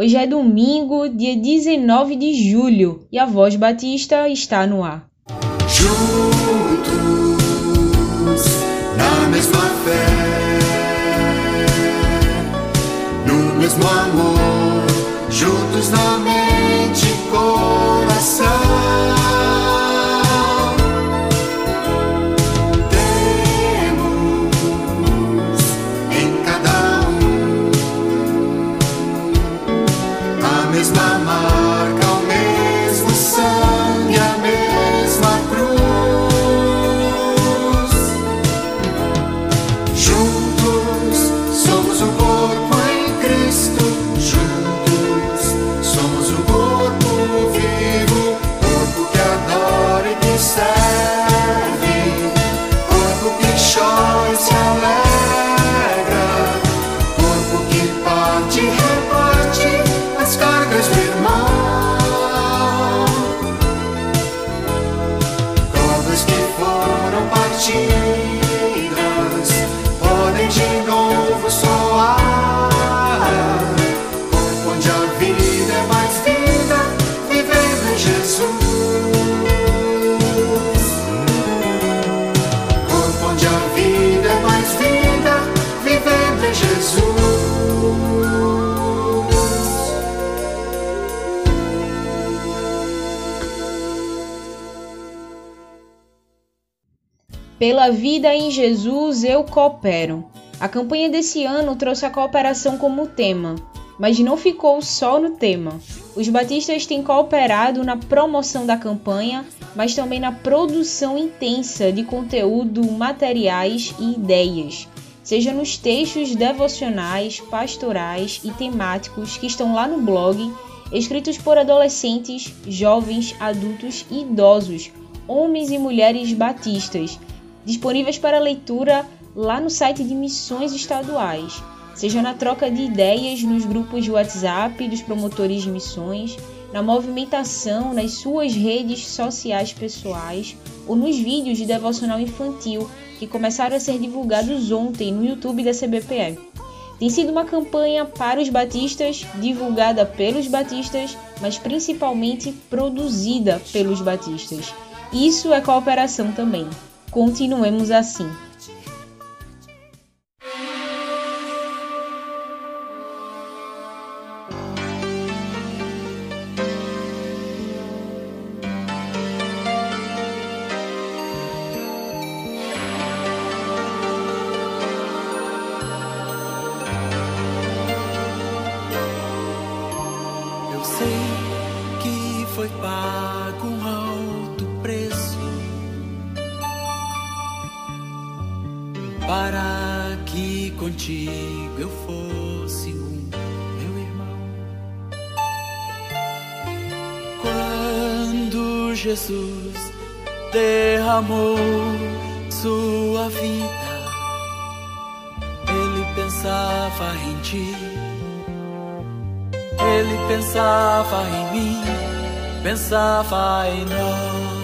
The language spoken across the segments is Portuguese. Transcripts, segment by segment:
Hoje é domingo, dia 19 de julho, e a Voz Batista está no ar. Juntos, na mesma fé, no mesmo amor, a mesma Pela vida em Jesus eu coopero. A campanha desse ano trouxe a cooperação como tema, mas não ficou só no tema. Os batistas têm cooperado na promoção da campanha, mas também na produção intensa de conteúdo, materiais e ideias, seja nos textos devocionais, pastorais e temáticos que estão lá no blog, escritos por adolescentes, jovens, adultos e idosos, homens e mulheres batistas disponíveis para leitura lá no site de missões estaduais, seja na troca de ideias nos grupos de WhatsApp dos promotores de missões, na movimentação nas suas redes sociais pessoais ou nos vídeos de devocional infantil que começaram a ser divulgados ontem no YouTube da CBPE. Tem sido uma campanha para os batistas, divulgada pelos batistas, mas principalmente produzida pelos batistas. Isso é cooperação também. Continuemos assim. Derramou sua vida, ele pensava em ti. Ele pensava em mim, pensava em nós.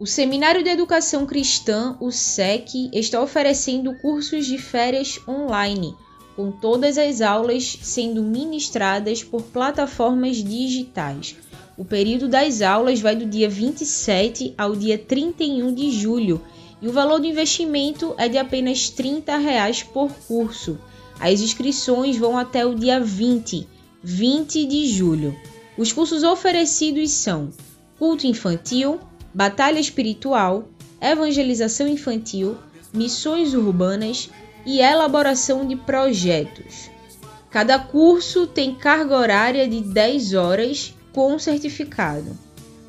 O Seminário de Educação Cristã, o SEC, está oferecendo cursos de férias online, com todas as aulas sendo ministradas por plataformas digitais. O período das aulas vai do dia 27 ao dia 31 de julho e o valor do investimento é de apenas 30 reais por curso. As inscrições vão até o dia 20, 20 de julho. Os cursos oferecidos são culto infantil, batalha espiritual, evangelização infantil, missões urbanas e elaboração de projetos. Cada curso tem carga horária de 10 horas com certificado.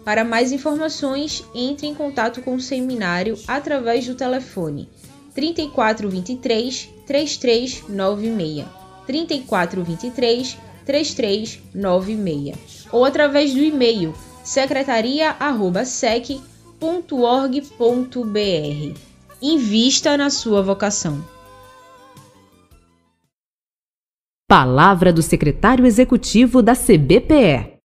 Para mais informações, entre em contato com o seminário através do telefone 3423 3396 3423 3396 ou através do e-mail secretaria@sec.org.br. Invista na sua vocação. Palavra do secretário executivo da CBPE.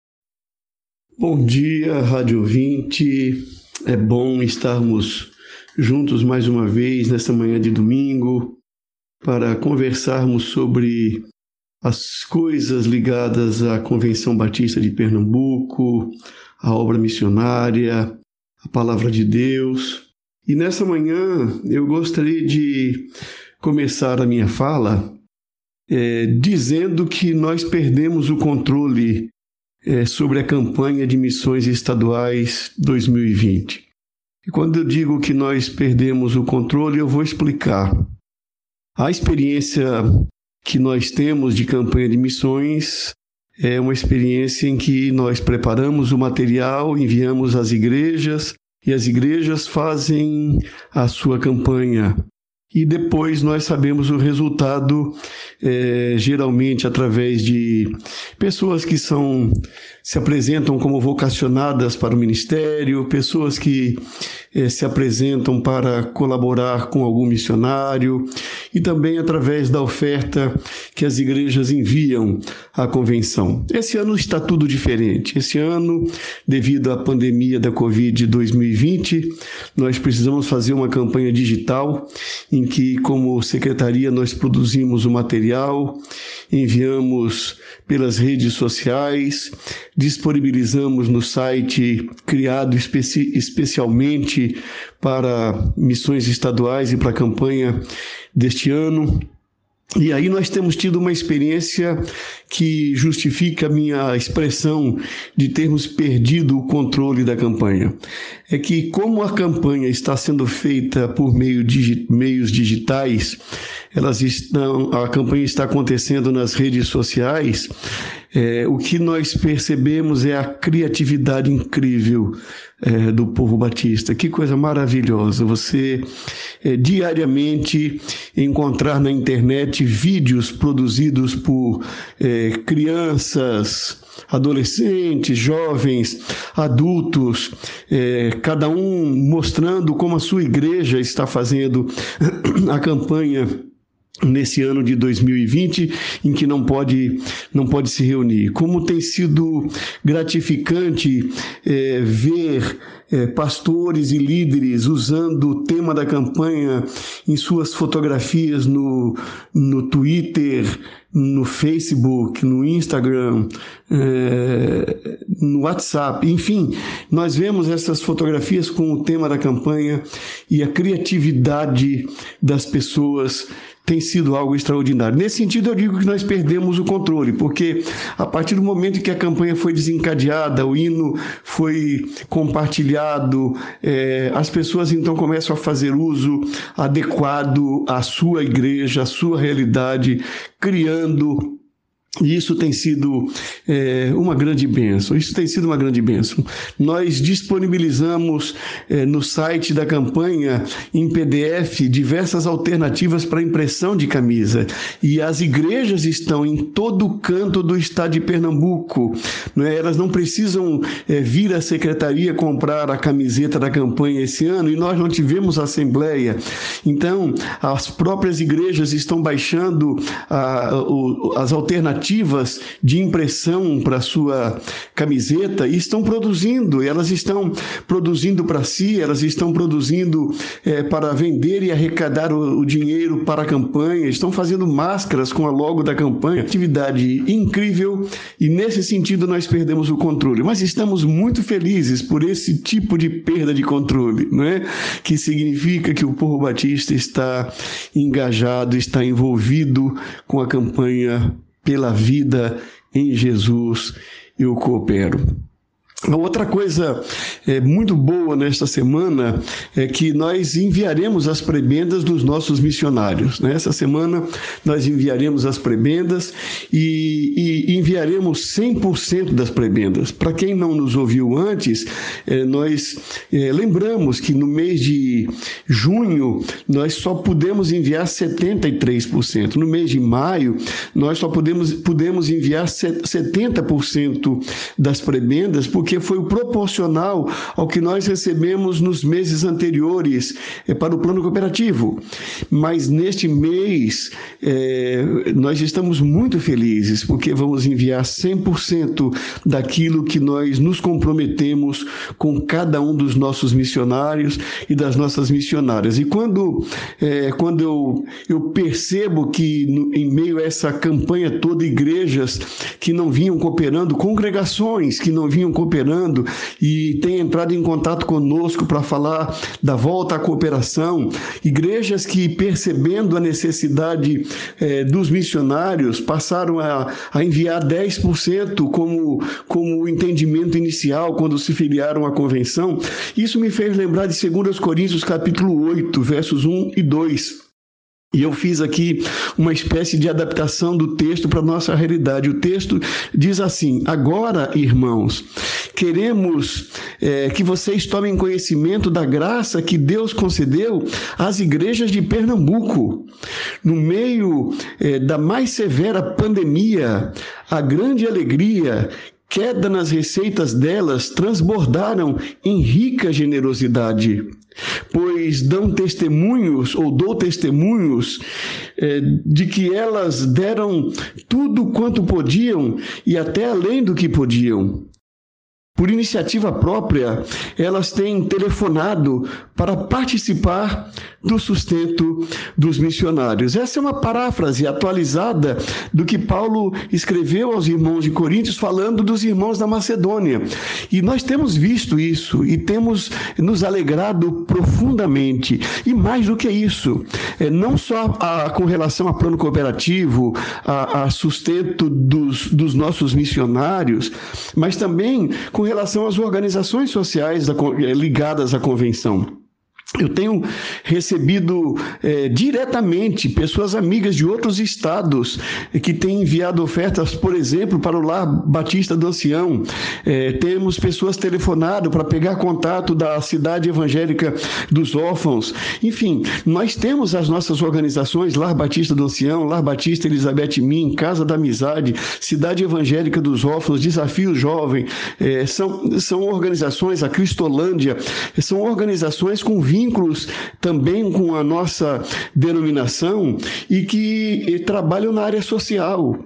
Bom dia, Rádio 20. É bom estarmos juntos mais uma vez nesta manhã de domingo para conversarmos sobre as coisas ligadas à Convenção Batista de Pernambuco, a obra missionária, a palavra de Deus. E nessa manhã eu gostaria de começar a minha fala é, dizendo que nós perdemos o controle é, sobre a campanha de missões estaduais 2020. E quando eu digo que nós perdemos o controle, eu vou explicar. A experiência que nós temos de campanha de missões é uma experiência em que nós preparamos o material, enviamos às igrejas e as igrejas fazem a sua campanha. E depois nós sabemos o resultado, é, geralmente através de pessoas que são se apresentam como vocacionadas para o ministério, pessoas que eh, se apresentam para colaborar com algum missionário e também através da oferta que as igrejas enviam à convenção. Esse ano está tudo diferente. Esse ano, devido à pandemia da Covid 2020, nós precisamos fazer uma campanha digital em que, como secretaria, nós produzimos o material, enviamos pelas redes sociais, disponibilizamos no site criado especi especialmente para missões estaduais e para a campanha deste ano. E aí nós temos tido uma experiência que justifica a minha expressão de termos perdido o controle da campanha. É que como a campanha está sendo feita por meio de meios digitais, elas estão, a campanha está acontecendo nas redes sociais, é, o que nós percebemos é a criatividade incrível é, do povo batista. Que coisa maravilhosa você é, diariamente encontrar na internet vídeos produzidos por é, crianças, adolescentes, jovens, adultos, é, cada um mostrando como a sua igreja está fazendo a campanha nesse ano de 2020 em que não pode não pode se reunir. Como tem sido gratificante é, ver é, pastores e líderes usando o tema da campanha em suas fotografias no, no Twitter no Facebook, no Instagram, é, no WhatsApp, enfim, nós vemos essas fotografias com o tema da campanha e a criatividade das pessoas tem sido algo extraordinário. Nesse sentido, eu digo que nós perdemos o controle, porque a partir do momento que a campanha foi desencadeada, o hino foi compartilhado, é, as pessoas então começam a fazer uso adequado à sua igreja, à sua realidade, criando e isso tem sido é, uma grande bênção. Isso tem sido uma grande bênção. Nós disponibilizamos é, no site da campanha, em PDF, diversas alternativas para impressão de camisa. E as igrejas estão em todo canto do estado de Pernambuco. Não é? Elas não precisam é, vir à secretaria comprar a camiseta da campanha esse ano e nós não tivemos assembleia. Então, as próprias igrejas estão baixando a, o, as alternativas alternativas de impressão para sua camiseta e estão produzindo, elas estão produzindo para si, elas estão produzindo é, para vender e arrecadar o, o, dinheiro para a campanha, estão fazendo máscaras com a logo da campanha. Atividade incrível e nesse sentido nós perdemos o controle, mas estamos muito felizes por esse tipo de perda de controle, não é? Que significa que o povo batista está engajado, está envolvido com a campanha pela vida em Jesus. Eu coopero. Outra coisa é, muito boa nesta semana é que nós enviaremos as prebendas dos nossos missionários. Nessa né? semana nós enviaremos as prebendas e, e enviaremos 100% das prebendas. Para quem não nos ouviu antes, é, nós é, lembramos que no mês de junho nós só pudemos enviar 73%. No mês de maio nós só pudemos, pudemos enviar 70% das prebendas porque porque foi proporcional ao que nós recebemos nos meses anteriores é, para o plano cooperativo. Mas neste mês, é, nós estamos muito felizes, porque vamos enviar 100% daquilo que nós nos comprometemos com cada um dos nossos missionários e das nossas missionárias. E quando, é, quando eu, eu percebo que, no, em meio a essa campanha toda, igrejas que não vinham cooperando, congregações que não vinham cooperando, e tem entrado em contato conosco para falar da volta à cooperação. Igrejas que, percebendo a necessidade eh, dos missionários, passaram a, a enviar 10% como, como entendimento inicial quando se filiaram à convenção. Isso me fez lembrar de 2 Coríntios capítulo 8, versos 1 e 2 e eu fiz aqui uma espécie de adaptação do texto para a nossa realidade. O texto diz assim: Agora, irmãos, queremos é, que vocês tomem conhecimento da graça que Deus concedeu às igrejas de Pernambuco. No meio é, da mais severa pandemia, a grande alegria queda nas receitas delas transbordaram em rica generosidade pois dão testemunhos ou dou testemunhos é, de que elas deram tudo quanto podiam e até além do que podiam. Por iniciativa própria, elas têm telefonado para participar do sustento dos missionários. Essa é uma paráfrase atualizada do que Paulo escreveu aos irmãos de Coríntios, falando dos irmãos da Macedônia. E nós temos visto isso e temos nos alegrado profundamente. E mais do que isso, é, não só a, com relação a plano cooperativo, a, a sustento dos, dos nossos missionários, mas também com relação às organizações sociais eh, ligadas à convenção. Eu tenho recebido é, diretamente pessoas amigas de outros estados que têm enviado ofertas, por exemplo, para o Lar Batista do Ancião. É, temos pessoas telefonado para pegar contato da Cidade Evangélica dos Órfãos. Enfim, nós temos as nossas organizações, Lar Batista do Ancião, Lar Batista Elizabeth Min, Casa da Amizade, Cidade Evangélica dos Órfãos, Desafio Jovem. É, são, são organizações, a Cristolândia, são organizações com vínculo vínculos também com a nossa denominação e que trabalham na área social.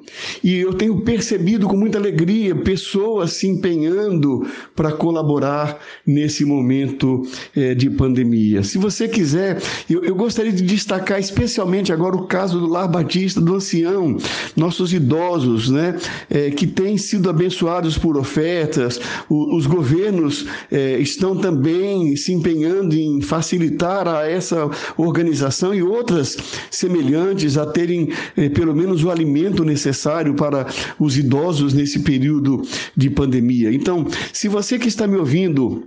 E eu tenho percebido com muita alegria pessoas se empenhando para colaborar nesse momento é, de pandemia. Se você quiser, eu, eu gostaria de destacar especialmente agora o caso do Lar Batista do Ancião, nossos idosos, né, é, que têm sido abençoados por ofertas, o, os governos é, estão também se empenhando em facilitar facilitar a essa organização e outras semelhantes a terem eh, pelo menos o alimento necessário para os idosos nesse período de pandemia. Então, se você que está me ouvindo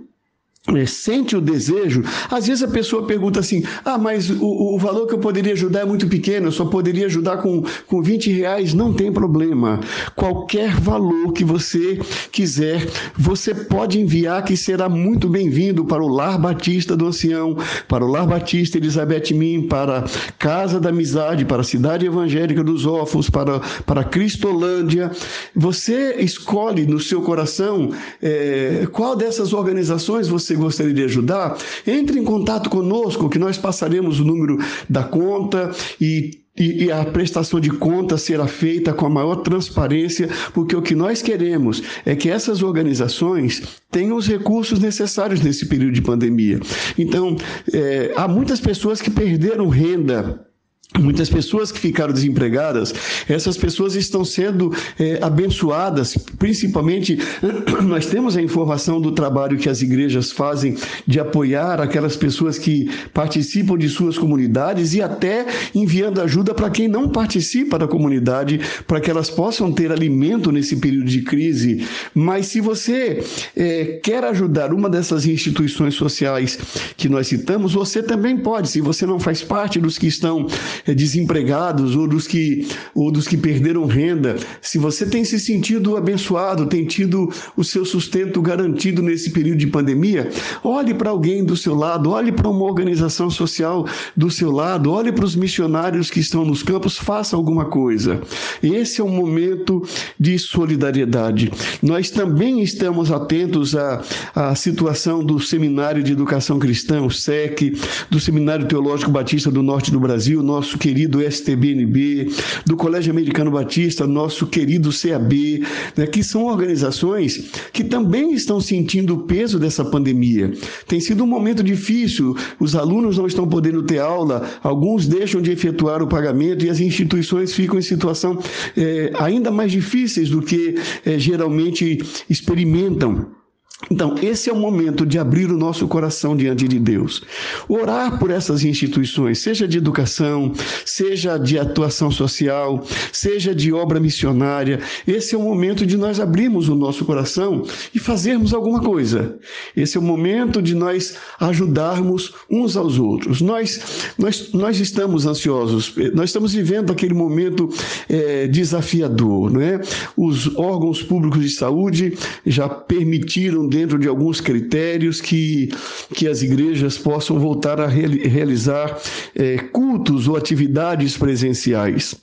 sente o desejo, às vezes a pessoa pergunta assim: ah, mas o, o, valor que eu poderia ajudar é muito pequeno, eu só poderia ajudar com, com 20 reais. Não tem problema. Qualquer valor que você quiser, você pode enviar, que será muito bem-vindo para o Lar Batista do Ancião, para o Lar Batista Elizabeth Min, para Casa da Amizade, para a Cidade Evangélica dos Órfãos, para, para Cristolândia. Você escolhe no seu coração é, qual dessas organizações você você gostaria de ajudar, entre em contato conosco, que nós passaremos o número da conta e e, a prestação de contas será feita com a maior transparência, porque o que nós queremos é que essas organizações tenham os recursos necessários nesse período de pandemia. Então, é, há muitas pessoas que perderam renda Muitas pessoas que ficaram desempregadas, essas pessoas estão sendo é, abençoadas, principalmente nós temos a informação do trabalho que as igrejas fazem de apoiar aquelas pessoas que participam de suas comunidades e até enviando ajuda para quem não participa da comunidade, para que elas possam ter alimento nesse período de crise. Mas se você é, quer ajudar uma dessas instituições sociais que nós citamos, você também pode, se você não faz parte dos que estão desempregados ou dos que ou dos que perderam renda, se você tem se sentido abençoado, tem tido o seu sustento garantido nesse período de pandemia, olhe para alguém do seu lado, olhe para uma organização social do seu lado, olhe para os missionários que estão nos campos, faça alguma coisa. Esse é um momento de solidariedade. Nós também estamos atentos à, à situação do Seminário de Educação Cristã, o SEC, do Seminário Teológico Batista do Norte do Brasil, nosso nosso querido STBNB, do Colégio Americano Batista, nosso querido CAB, né, que são organizações que também estão sentindo o peso dessa pandemia. Tem sido um momento difícil, os alunos não estão podendo ter aula, alguns deixam de efetuar o pagamento e as instituições ficam em situação é, ainda mais difíceis do que é, geralmente experimentam. Então, esse é o momento de abrir o nosso coração diante de Deus. Orar por essas instituições, seja de educação, seja de atuação social, seja de obra missionária. Esse é o momento de nós abrirmos o nosso coração e fazermos alguma coisa. Esse é o momento de nós ajudarmos uns aos outros. Nós, nós, nós estamos ansiosos, nós estamos vivendo aquele momento é, desafiador, não é? Os órgãos públicos de saúde já permitiram dentro de alguns critérios que, que as igrejas possam voltar a realizar é, cultos ou atividades presenciais.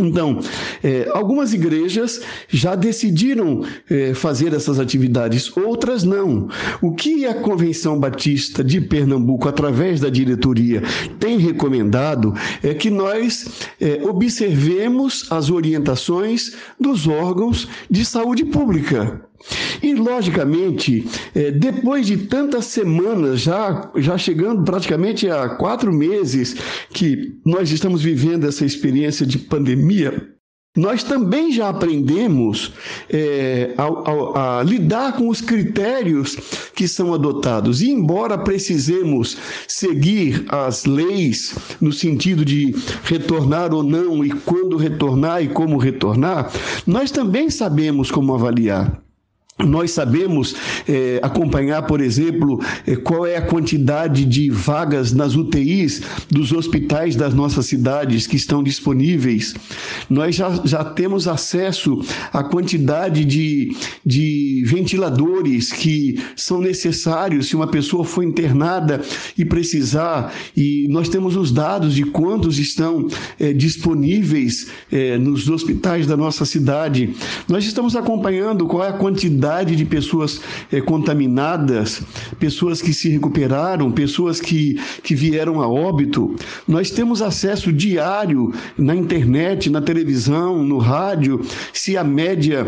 Então, é, algumas igrejas já decidiram é, fazer essas atividades, outras não. O que a Convenção Batista de Pernambuco, através da diretoria, tem recomendado é que nós é, observemos as orientações dos órgãos de saúde pública. E, logicamente, é, depois de tantas semanas, já, já chegando praticamente a quatro meses que nós estamos vivendo essa experiência de pandemia, nós também já aprendemos é, a, a, a, lidar com os critérios que são adotados. E, embora precisemos seguir as leis no sentido de retornar ou não, e quando retornar e como retornar, nós também sabemos como avaliar. Nós sabemos é, acompanhar, por exemplo, é, qual é a quantidade de vagas nas UTIs dos hospitais das nossas cidades que estão disponíveis. Nós já, já temos acesso à quantidade de, de ventiladores que são necessários se uma pessoa for internada e precisar. E nós temos os dados de quantos estão é, disponíveis nos hospitais da nossa cidade. Nós estamos acompanhando qual é a quantidade quantidade de pessoas é, contaminadas, pessoas que se recuperaram, pessoas que, que vieram a óbito. Nós temos acesso diário na internet, na televisão, no rádio, se a média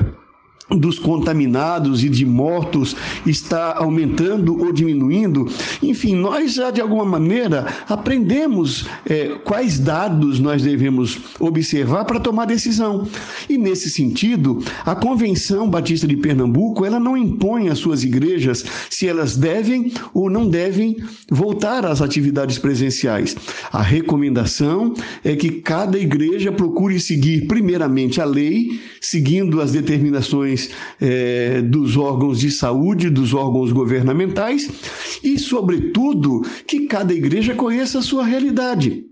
dos contaminados e de mortos está aumentando ou diminuindo. Enfim, nós já de alguma maneira aprendemos é, quais dados nós devemos observar para tomar decisão. E nesse sentido, a Convenção Batista de Pernambuco ela não impõe às suas igrejas se elas devem ou não devem voltar às atividades presenciais. A recomendação é que cada igreja procure seguir primeiramente a lei, seguindo as determinações é, dos órgãos de saúde, dos órgãos governamentais e, sobretudo, que cada igreja conheça a sua realidade.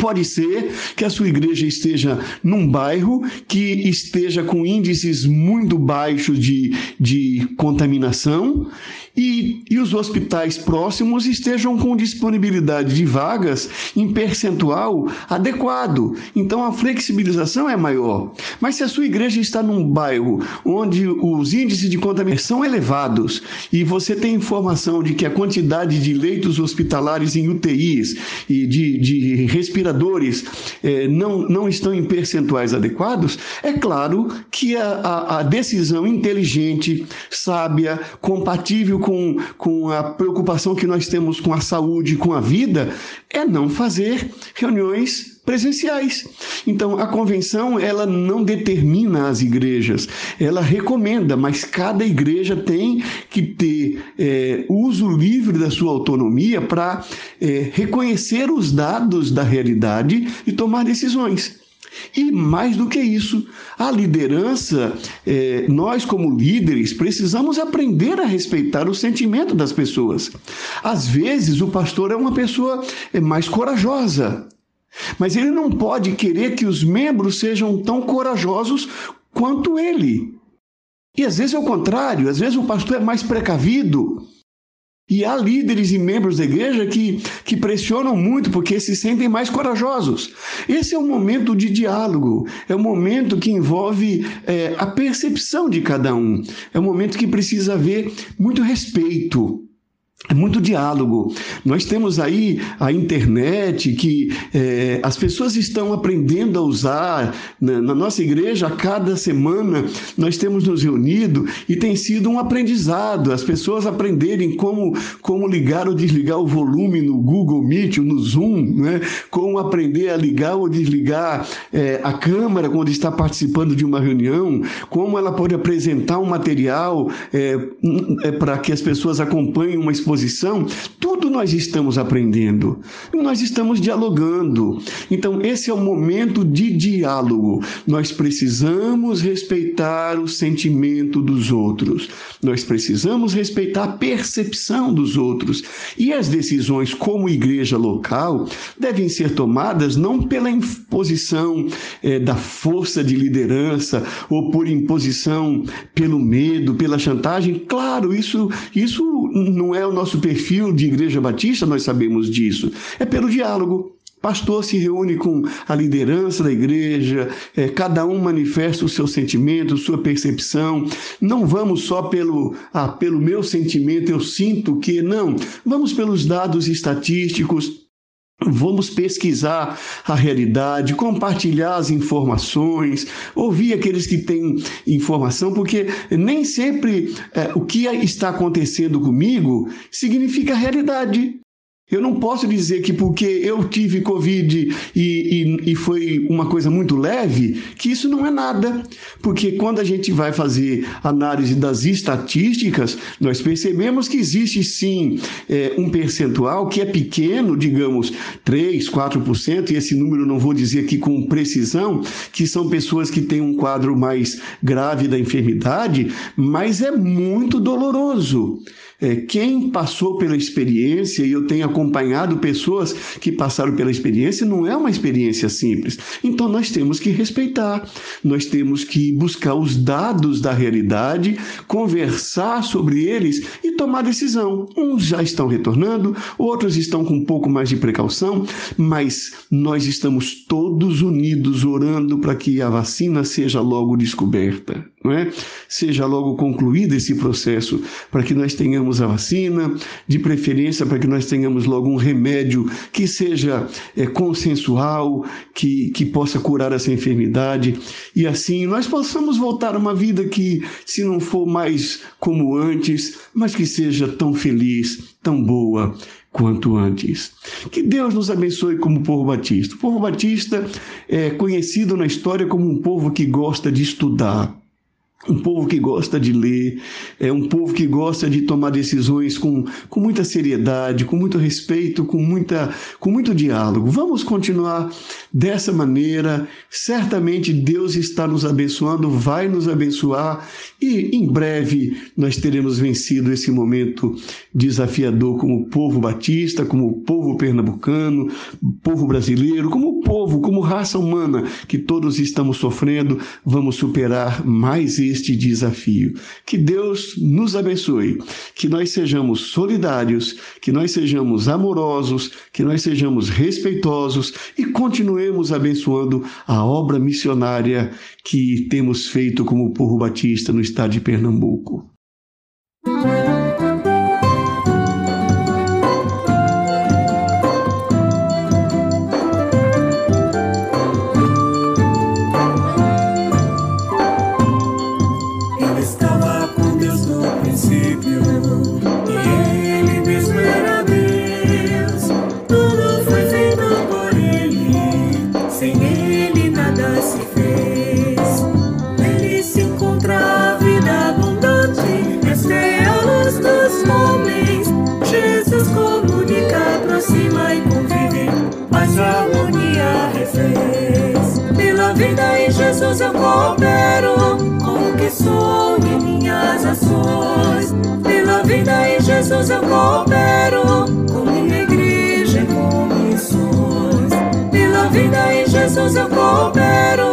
Pode ser que a sua igreja esteja num bairro que esteja com índices muito baixos de, de contaminação e, e os hospitais próximos estejam com disponibilidade de vagas em percentual adequado. Então a flexibilização é maior. Mas se a sua igreja está num bairro onde os índices de contaminação são elevados e você tem informação de que a quantidade de leitos hospitalares em UTIs e de, de respiradores é, não, não estão em percentuais adequados, é claro que a, a, a decisão inteligente, sábia, compatível com, com a preocupação que nós temos com a saúde, com a vida, é não fazer reuniões presenciais. Então, a convenção ela não determina as igrejas, ela recomenda, mas cada igreja tem que ter é, uso livre da sua autonomia para é, reconhecer os dados da realidade e tomar decisões. E mais do que isso, a liderança, é, nós como líderes precisamos aprender a respeitar o sentimento das pessoas. Às vezes o pastor é uma pessoa é, mais corajosa, mas ele não pode querer que os membros sejam tão corajosos quanto ele. E às vezes é o contrário, às vezes o pastor é mais precavido. E há líderes e membros da igreja que, que pressionam muito porque se sentem mais corajosos. Esse é um momento de diálogo, é um momento que envolve é, a percepção de cada um, é um momento que precisa haver muito respeito. É muito diálogo. Nós temos aí a internet que é, as pessoas estão aprendendo a usar. Na, na, nossa igreja, a cada semana, nós temos nos reunido e tem sido um aprendizado. As pessoas aprenderem como, como ligar ou desligar o volume no Google Meet, no Zoom, né? como aprender a ligar ou desligar é, a câmera quando está participando de uma reunião, como ela pode apresentar um material é, é para que as pessoas acompanhem uma exposição exposição, tudo nós estamos aprendendo, nós estamos dialogando. Então, esse é o momento de diálogo. Nós precisamos respeitar o sentimento dos outros, nós precisamos respeitar a percepção dos outros. E as decisões, como igreja local, devem ser tomadas não pela imposição é, da força de liderança ou por imposição pelo medo, pela chantagem. Claro, isso, isso não é o nosso perfil de igreja batista, nós sabemos disso. É pelo diálogo. Pastor se reúne com a liderança da igreja, é, cada um manifesta o seu sentimento, sua percepção. Não vamos só pelo, ah, pelo meu sentimento, eu sinto que. Não, vamos pelos dados estatísticos, Vamos pesquisar a realidade, compartilhar as informações, ouvir aqueles que têm informação, porque nem sempre é, o que está acontecendo comigo significa realidade. Eu não posso dizer que porque eu tive Covid e, e, e, foi uma coisa muito leve, que isso não é nada. Porque quando a gente vai fazer análise das estatísticas, nós percebemos que existe sim é, um percentual que é pequeno, digamos 3, 4%, e esse número não vou dizer aqui com precisão, que são pessoas que têm um quadro mais grave da enfermidade, mas é muito doloroso. É, quem passou pela experiência, e eu tenho acompanhado pessoas que passaram pela experiência, não é uma experiência simples. Então nós temos que respeitar, nós temos que buscar os dados da realidade, conversar sobre eles e tomar decisão. Uns já estão retornando, outros estão com um pouco mais de precaução, mas nós estamos todos unidos orando para que a vacina seja logo descoberta é? Seja logo concluído esse processo para que nós tenhamos a vacina, de preferência para que nós tenhamos logo um remédio que seja é, consensual, que, que possa curar essa enfermidade e assim nós possamos voltar a uma vida que, se não for mais como antes, mas que seja tão feliz, tão boa quanto antes. Que Deus nos abençoe como povo batista. O povo batista é conhecido na história como um povo que gosta de estudar um povo que gosta de ler, é um povo que gosta de tomar decisões com, com muita seriedade, com muito respeito, com, muita, com muito diálogo. Vamos continuar dessa maneira. Certamente Deus está nos abençoando, vai nos abençoar e em breve nós teremos vencido esse momento desafiador como povo batista, como povo pernambucano, povo brasileiro, como povo, como raça humana que todos estamos sofrendo. Vamos superar mais isso este desafio. Que Deus nos abençoe, que nós sejamos solidários, que nós sejamos amorosos, que nós sejamos respeitosos e continuemos abençoando a obra missionária que temos feito como povo batista no estado de Pernambuco. Jesus eu coopero, com o que sou e minhas ações. Pela vida em Jesus eu coopero, com minha igreja e com missões. Pela vida em Jesus eu coopero,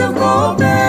em Jesus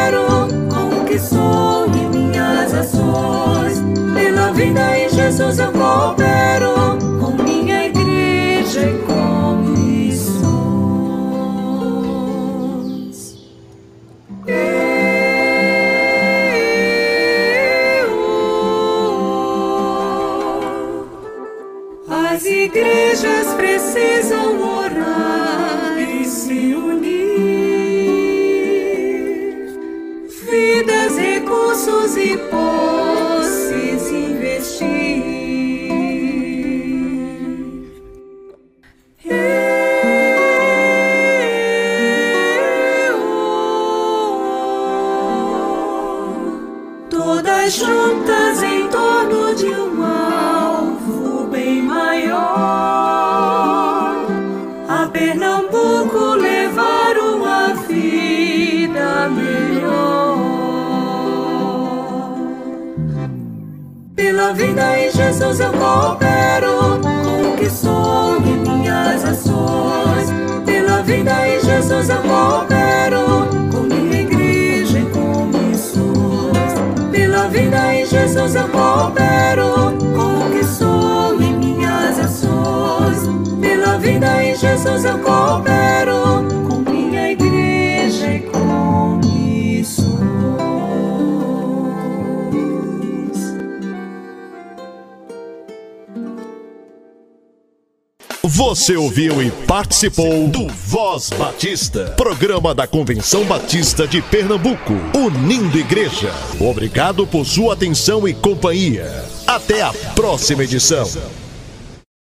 Pernambuco levar uma vida melhor. Pela vida em Jesus eu coopero, com o que sou e minhas ações. Pela vida em Jesus eu coopero, com minha igreja e com missões. Pela vida em Jesus eu coopero, com Vida em Jesus eu coopero, com minha igreja e com. Você ouviu e participou do Voz Batista, programa da Convenção Batista de Pernambuco, unindo igreja. Obrigado por sua atenção e companhia. Até a próxima edição.